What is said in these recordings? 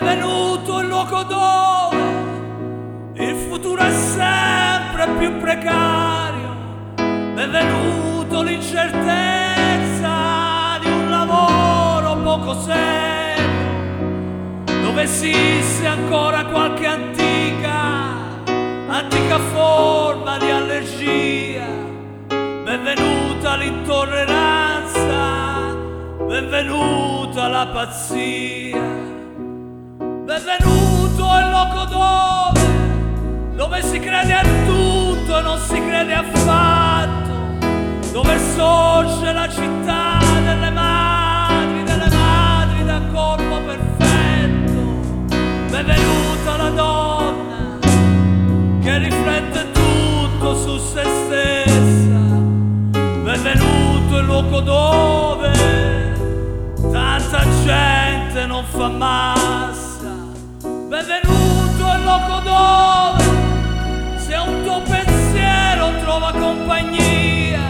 venuto il luogo dove il futuro è sempre più precario, è venuto l'incertezza di un lavoro poco serio, dove esiste ancora qualche antica, antica forma di allergia, benvenuta l'intolleranza, benvenuta la pazzia. Benvenuto al loco dove, dove si crede a tutto e non si crede affatto, dove sorge la città delle madri, delle madri da corpo perfetto. Benvenuta la donna che riflette tutto su se stessa. Benvenuto il luogo dove tanta gente non fa massa. Benvenuto il loco dove se un tuo pensiero trova compagnia,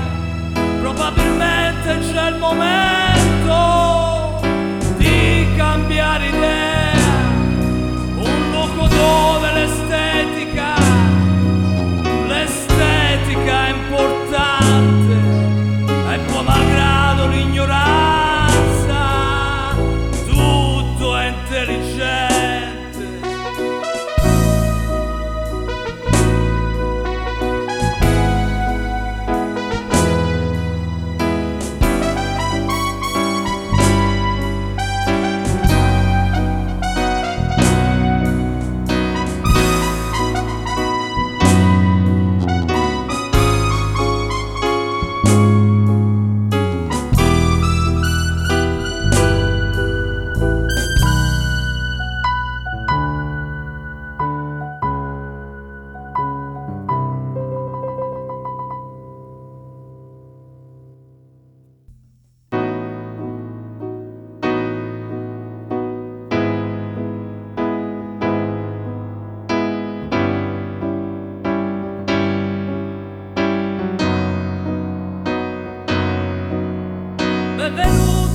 probabilmente c'è il momento Benvenuto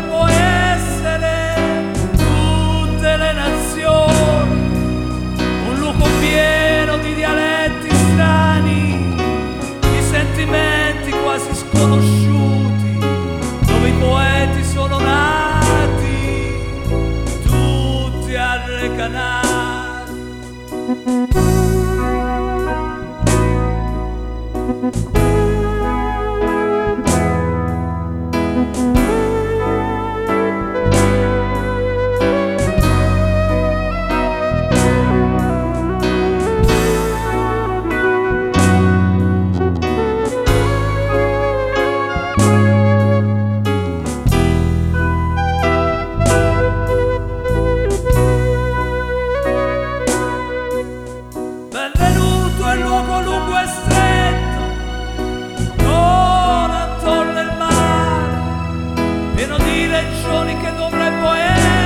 che dovrebbero pieno di legioni che d'ombra e